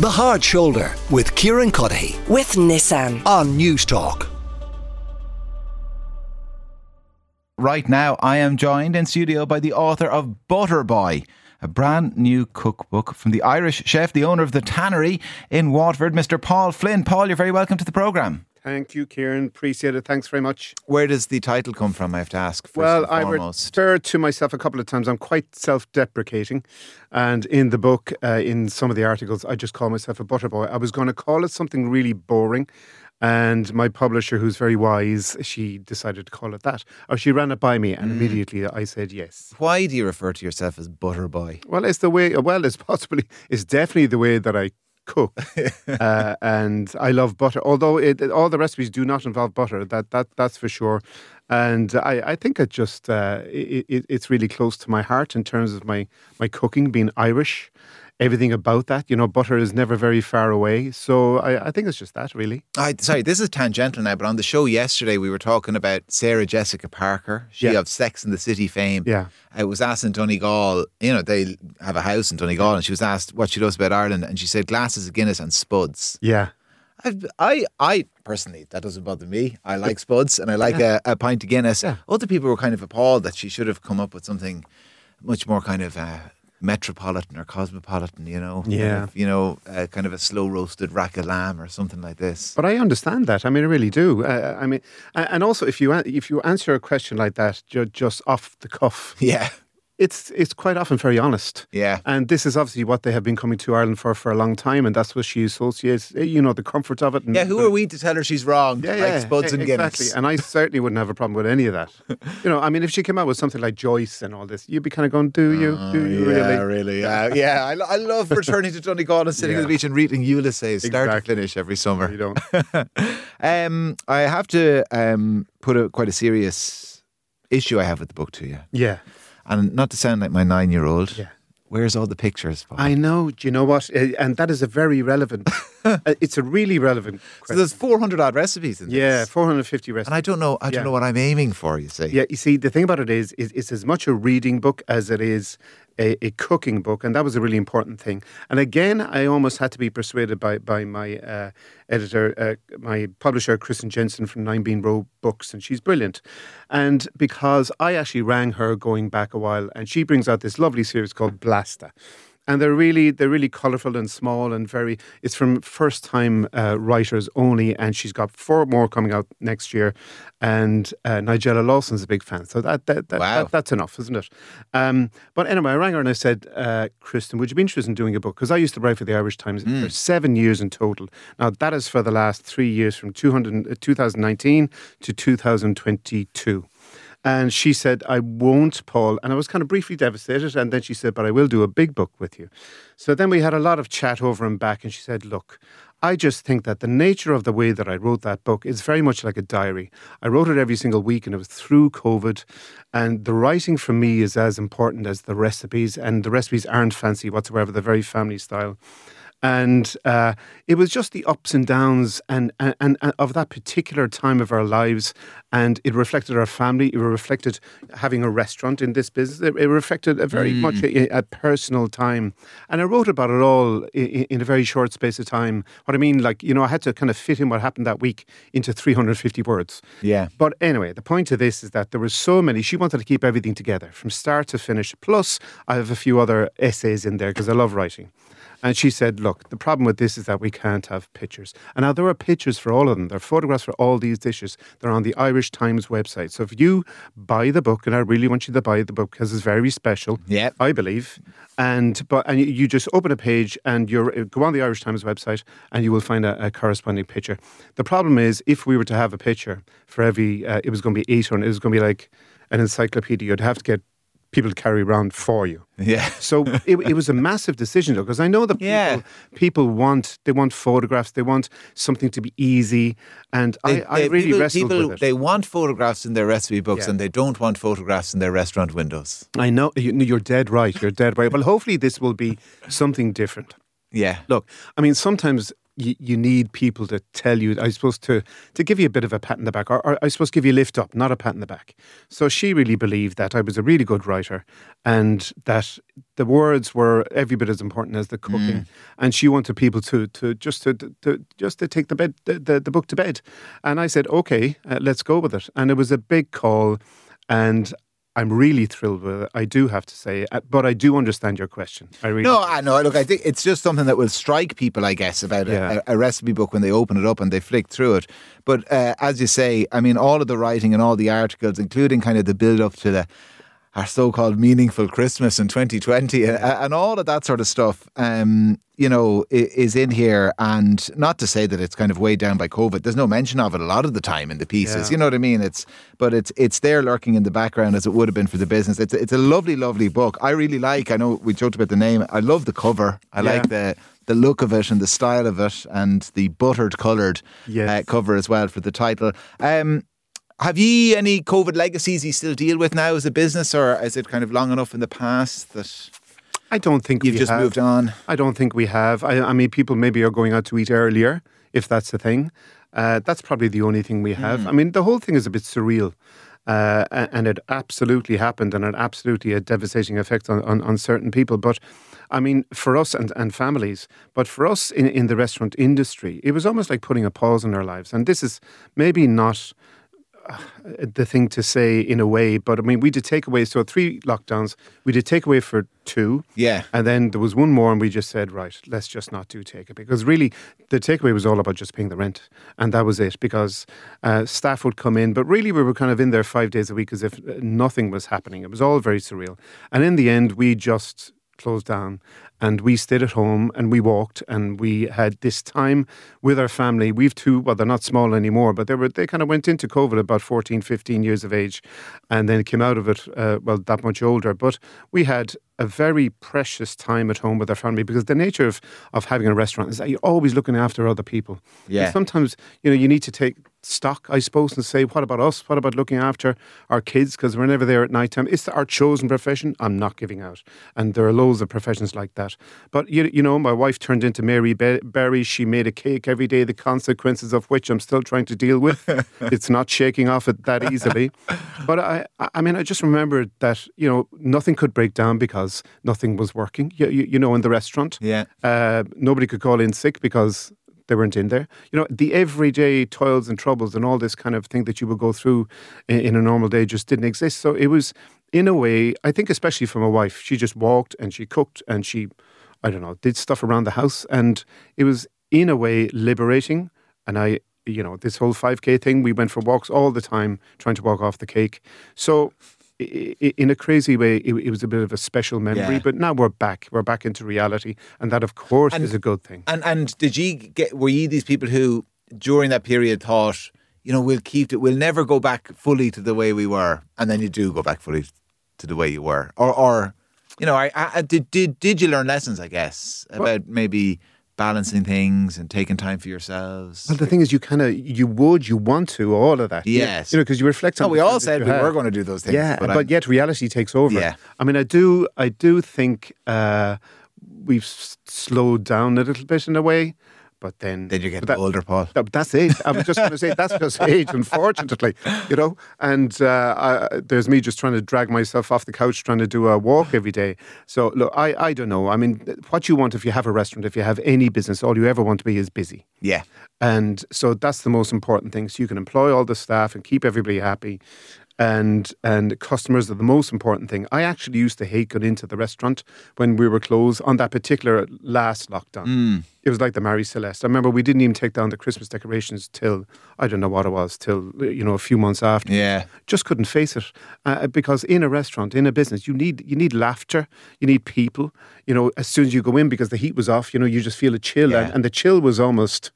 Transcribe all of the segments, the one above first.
The Hard Shoulder with Kieran Cuddihy with Nissan. on Newstalk. Right now, I am joined in studio by the author of Butter Boy, a brand new cookbook from the Irish chef, the owner of the tannery in Waterford, Mr. Paul Flynn. Paul, you're very welcome to the programme. Thank you, Kieran. Appreciate it. Thanks very much. Where does the title come from? I have to ask. Well, I referred to myself a couple of times. I'm quite self-deprecating, and in the book, uh, in some of the articles, I just call myself a butter boy. I was going to call it something really boring, and my publisher, who's very wise, she decided to call it that. Or she ran it by me, Mm. and immediately I said yes. Why do you refer to yourself as Butter Boy? Well, it's the way. Well, it's possibly. It's definitely the way that I cook, uh, and I love butter. Although it, all the recipes do not involve butter, that that that's for sure. And I, I think it just uh, it, it, it's really close to my heart in terms of my my cooking being Irish. Everything about that, you know, butter is never very far away. So I, I think it's just that, really. I, sorry, this is tangential now, but on the show yesterday, we were talking about Sarah Jessica Parker, she Yeah. of Sex and the City fame. Yeah. I was asked in Donegal, you know, they have a house in Donegal, and she was asked what she loves about Ireland, and she said glasses of Guinness and spuds. Yeah. I, I, I personally, that doesn't bother me. I like spuds and I like a, a pint of Guinness. Yeah. Other people were kind of appalled that she should have come up with something much more kind of uh, metropolitan or cosmopolitan, you know? Kind Yeah. of, you know, uh, kind of a slow roasted rack of lamb or something like this. But I understand that. I mean, I really do. Uh, I mean, and also if you if you answer a question like that ju- just off the cuff, Yeah. It's it's quite often very honest. Yeah. And this is obviously what they have been coming to Ireland for for a long time, and that's what she associates. eh, You know, the comfort of it. And Yeah, who the- are we to tell her she's wrong? Yeah, like yeah, spuds e- and Guinness. exactly. And I certainly wouldn't have a problem with any of that. you know, I mean, if she came out with something like Joyce and all this, you'd be kind of going, "Do you? do you yeah, really?" really? Yeah, yeah. I, I love returning to Donegal and sitting on the beach and reading Ulysses, start Exactly. to finish every summer. You don't. Um, I have to um, put a quite a serious issue I have with the book to you, Yeah, and not to sound like my nine-year-old. Yeah. Where's all the pictures? Paul? I know. Do you know what? Eh, And that is a very relevant. uh, it's a really relevant. so there's 400 odd recipes in this. yeah, 450 recipes. and I don't know. I don't Yeah. know what I'm aiming for. You see? Yeah, you see, the thing about it is, is it's as much a reading book as it is a, a cooking book, and that was a really important thing. And again, I almost had to be persuaded by by my uh, editor, uh, my publisher, Kristin Jensen from Nine Bean Rows Books, and she's brilliant. And because I actually rang her going back a while, and she brings out this lovely series called Blasta. And they're really they're really colourful and small and very. It's from first time uh, writers only, and she's got four more coming out next year. And uh, Nigella Lawson's a big fan, so that, that, that, Wow. that that's enough, isn't it? Um, but anyway, I rang her and I said, uh, Kristin, would you be interested in doing a book? Because I used to write for the Irish Times for seven years in total. Now that is for the last three years, from 200, uh, 2019 to 2022. And she said, I won't, Paul. And I was kind of briefly devastated. And then she said, But I will do a big book with you. So then we had a lot of chat over and back. And she said, Look, I just think that the nature of the way that I wrote that book is very much like a diary. I wrote it every single week and it was through COVID. And the writing for me is as important as the recipes. And the recipes aren't fancy whatsoever, they're very family style and uh, it was just the ups and downs and, and, and of that particular time of our lives and it reflected our family it reflected having a restaurant in this business it, it reflected a very much a, a personal time and i wrote about it all in, in a very short space of time what i mean like you know i had to kind of fit in what happened that week into 350 words Yeah. but anyway, the point of this is that there were so many. She wanted to keep everything together from start to finish. Plus, I have a few other essays in there because I love writing. And she said, Look, the problem with this is that we can't have pictures. And now there are pictures for all of them. There are photographs for all these dishes. They're on the Irish Times website. So if you buy the book, and I really want you to buy the book because it's very special, Yeah. I believe. And but and you- just open a page and you are go on the Irish Times website and you will find a, a corresponding picture. The problem is if we were to have a picture for every, uh, it was going to be eight or it was going to be like an encyclopedia. You'd have to get people to carry around for you. Yeah. So it, it was a massive decision, though, because I know that people, Yeah. people want they want photographs, they want something to be easy, and I, I They- really people, wrestled people, with it. They want photographs in their recipe books Yeah. and they don't want photographs in their restaurant windows. I know you, you're dead right. You're dead right. Well, hopefully this will be something different. Yeah. Look, I mean, sometimes you, you need people to tell you, I suppose, to, to give you a bit of a pat in the back, or, or I suppose give you a lift up, not a pat in the back. So she really believed that I was a really good writer and that the words were every bit as important as the cooking. Mm. And she wanted people to, to just to, to just to take the bed the, the, the book to bed. And I said, okay, uh, let's go with it. And it was a big call. And I'm really thrilled with it. I do have to say, uh, but I do understand your question. I really No, I know. Look, I think it's just something that will strike people, I guess, about Yeah. a, a recipe book when they open it up and they flick through it. But uh, as you say, I mean, all of the writing and all the articles, including kind of the build up to the our so-called meaningful Christmas in 2020 and, and all of that sort of stuff, um, you know, is in here. And not to say that it's kind of weighed down by COVID. There's no mention of it a lot of the time in the pieces. Yeah. You know what I mean? It's but it's it's there lurking in the background as it would have been for the business. It's it's a lovely, lovely book. I really like. I know we joked about the name. I love the cover. I Yeah. like the the look of it and the style of it and the buttered coloured Yes. uh, cover as well for the title. Um, have you any COVID legacies you still deal with now as a business, or is it kind of long enough in the past that I don't think you've we just have. moved on? I don't think we have. I, I mean, people maybe are going out to eat earlier, if that's the thing. Uh, that's probably the only thing we have. I mean, the whole thing is a bit surreal. Uh, and it absolutely happened and it absolutely had devastating effect on, on, on certain people. But I mean, for us and, and families, but for us in, in the restaurant industry, it was almost like putting a pause in our lives. And this is maybe not the thing to say in a way, but I mean, we did takeaways. So three lockdowns, we did takeaway for two. Yeah. And then there was one more, and we just said, right, let's just not do takeaway because really, the takeaway was all about just paying the rent, and that was it. Because uh, staff would come in, but really, we were kind of in there five days a week as if uh, nothing was happening. It was all very surreal, and in the end, we just closed down. And we stayed at home and we walked and we had this time with our family. We've two well they're not small anymore but they were they kind of went into covid about 14 15 years of age and then came out of it uh, well that much older. But we had a very precious time at home with our family because the nature of, of having a restaurant is that you're always looking after other people. Yeah. And sometimes you know you need to take stock i suppose and say what about us? What about looking after our kids? Because we're never there at night time it's our chosen profession. I'm not giving out. And there are loads of professions like that. But you, you know my wife turned into mary Be- berry. She made a cake every day the consequences of which i'm still trying to deal with. It's not shaking off it that easily. But i I- i mean i just remembered that you know nothing could break down because nothing was working you, you, you know in the restaurant. Yeah. uh, nobody could call in sick because they weren't in there. You know, the everyday toils and troubles and all this kind of thing that you would go through in, in a normal day just didn't exist. So it was, in a way, I think, especially for my wife, she just walked and she cooked and she, I don't know, did stuff around the house. And it was, in a way, liberating. And I, you know, this whole 5K thing, we went for walks all the time trying to walk off the cake. So, in a crazy way, it, was a bit of a special memory. Yeah. But now we're back. We're back into reality, and that, of course, And- is a good thing. And and did you get? Were you these people who during that period thought, you know, we'll keep it, we'll never go back fully to the way we were, and then you do go back fully to the way you were, or or you know, I, I, did did did you learn lessons? I guess about maybe balancing things and taking time for yourselves. Well, the thing is, you kind of you would, you want to, all of that. Yes. you know, because you reflect on. Oh, we all said we had. were going to do those things. Yeah, but, but, yet reality takes over. Yeah. I mean, I do, I do think uh, we've slowed down a little bit in a way, but then then you're getting but that- older, Paul. that- That's it. I was just going to say that's just age, unfortunately, you know. And uh, I, there's me just trying to drag myself off the couch, trying to do a walk every day. So look, I, I don't know. I mean, what you want if you have a restaurant, if you have any business, all you ever want to be is busy. Yeah, And so that's the most important thing. So you can employ all the staff and keep everybody happy. And and customers are the most important thing. I actually used to hate going into the restaurant when we were closed on that particular last lockdown. It was like the Marie Celeste. I remember we didn't even take down the Christmas decorations till I don't know what it was till you know a few months after yeah. just couldn't face it uh, because in a restaurant in a business you need you need laughter you need people you know as soon as you go in because the heat was off you know you just feel a chill Yeah. and, and the chill was almost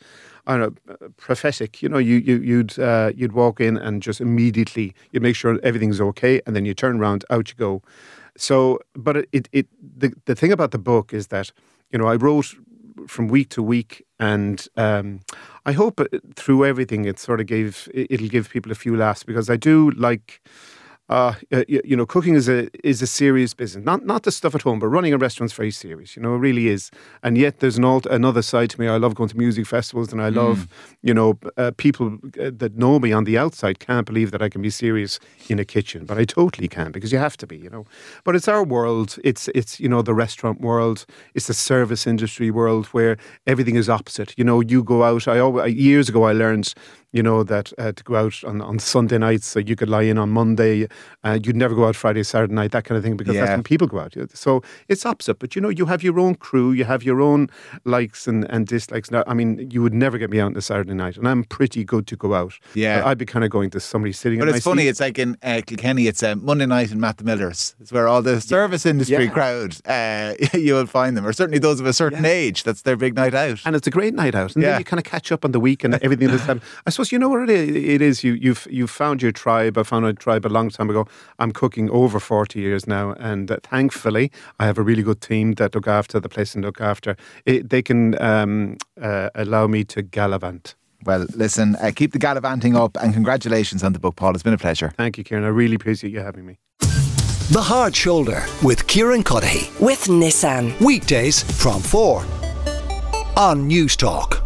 I don't know, uh, prophetic. You know, you, you you'd uh, you'd walk in and just immediately you'd make sure everything's okay, and then you turn around, out you go. So, but it, it, the the thing about the book is that you know I wrote from week to week, and um, I hope through everything it sort of gave it'll give people a few laughs because I do like. Uh, you, you know, cooking is a is a serious business. Not not the stuff at home, but running a restaurant's very serious. You know, it really is. And yet, there's an alt, another side to me. I love going to music festivals, and I love, Mm. you know, uh, people uh, that know me on the outside can't believe that I can be serious in a kitchen, but I totally can because you have to be. You know, but it's our world. It's it's you know the restaurant world. It's the service industry world where everything is opposite. You know, you go out. I always, years ago I learned you know, that uh, to go out on, on Sunday nights, so you could lie in on Monday, uh, you'd never go out Friday, Saturday night, that kind of thing, because that's when people go out. So it's opposite. But, you know, you have your own crew, you have your own likes and, and dislikes. Now, I mean, you would never get me out on a Saturday night, and I'm pretty good to go out. Yeah. I'd be kind of going to somebody sitting But it's funny, seat. it's like in uh, Kilkenny, it's uh, Monday night in Matt the Millers. It's where all the service industry Yeah. crowd, uh, you will find them, or certainly those of a certain age. That's their big night out. and it's a great night out, and Yeah. then you kind of catch up on the week and everything. I suppose you know what it is. It is you you've you've found your tribe. I found a tribe a long time ago. I'm cooking over forty years now, and uh, thankfully I have a really good team that look after the place and look after. It, they can um, uh, allow me to gallivant. Well, listen, uh, keep the gallivanting up and congratulations on the book, Paul. It's been a pleasure. Thank you, Kieran. I really appreciate you having me. The Hard Shoulder with Kieran Cuddihy. with Nissan. Weekdays from 4 on Newstalk.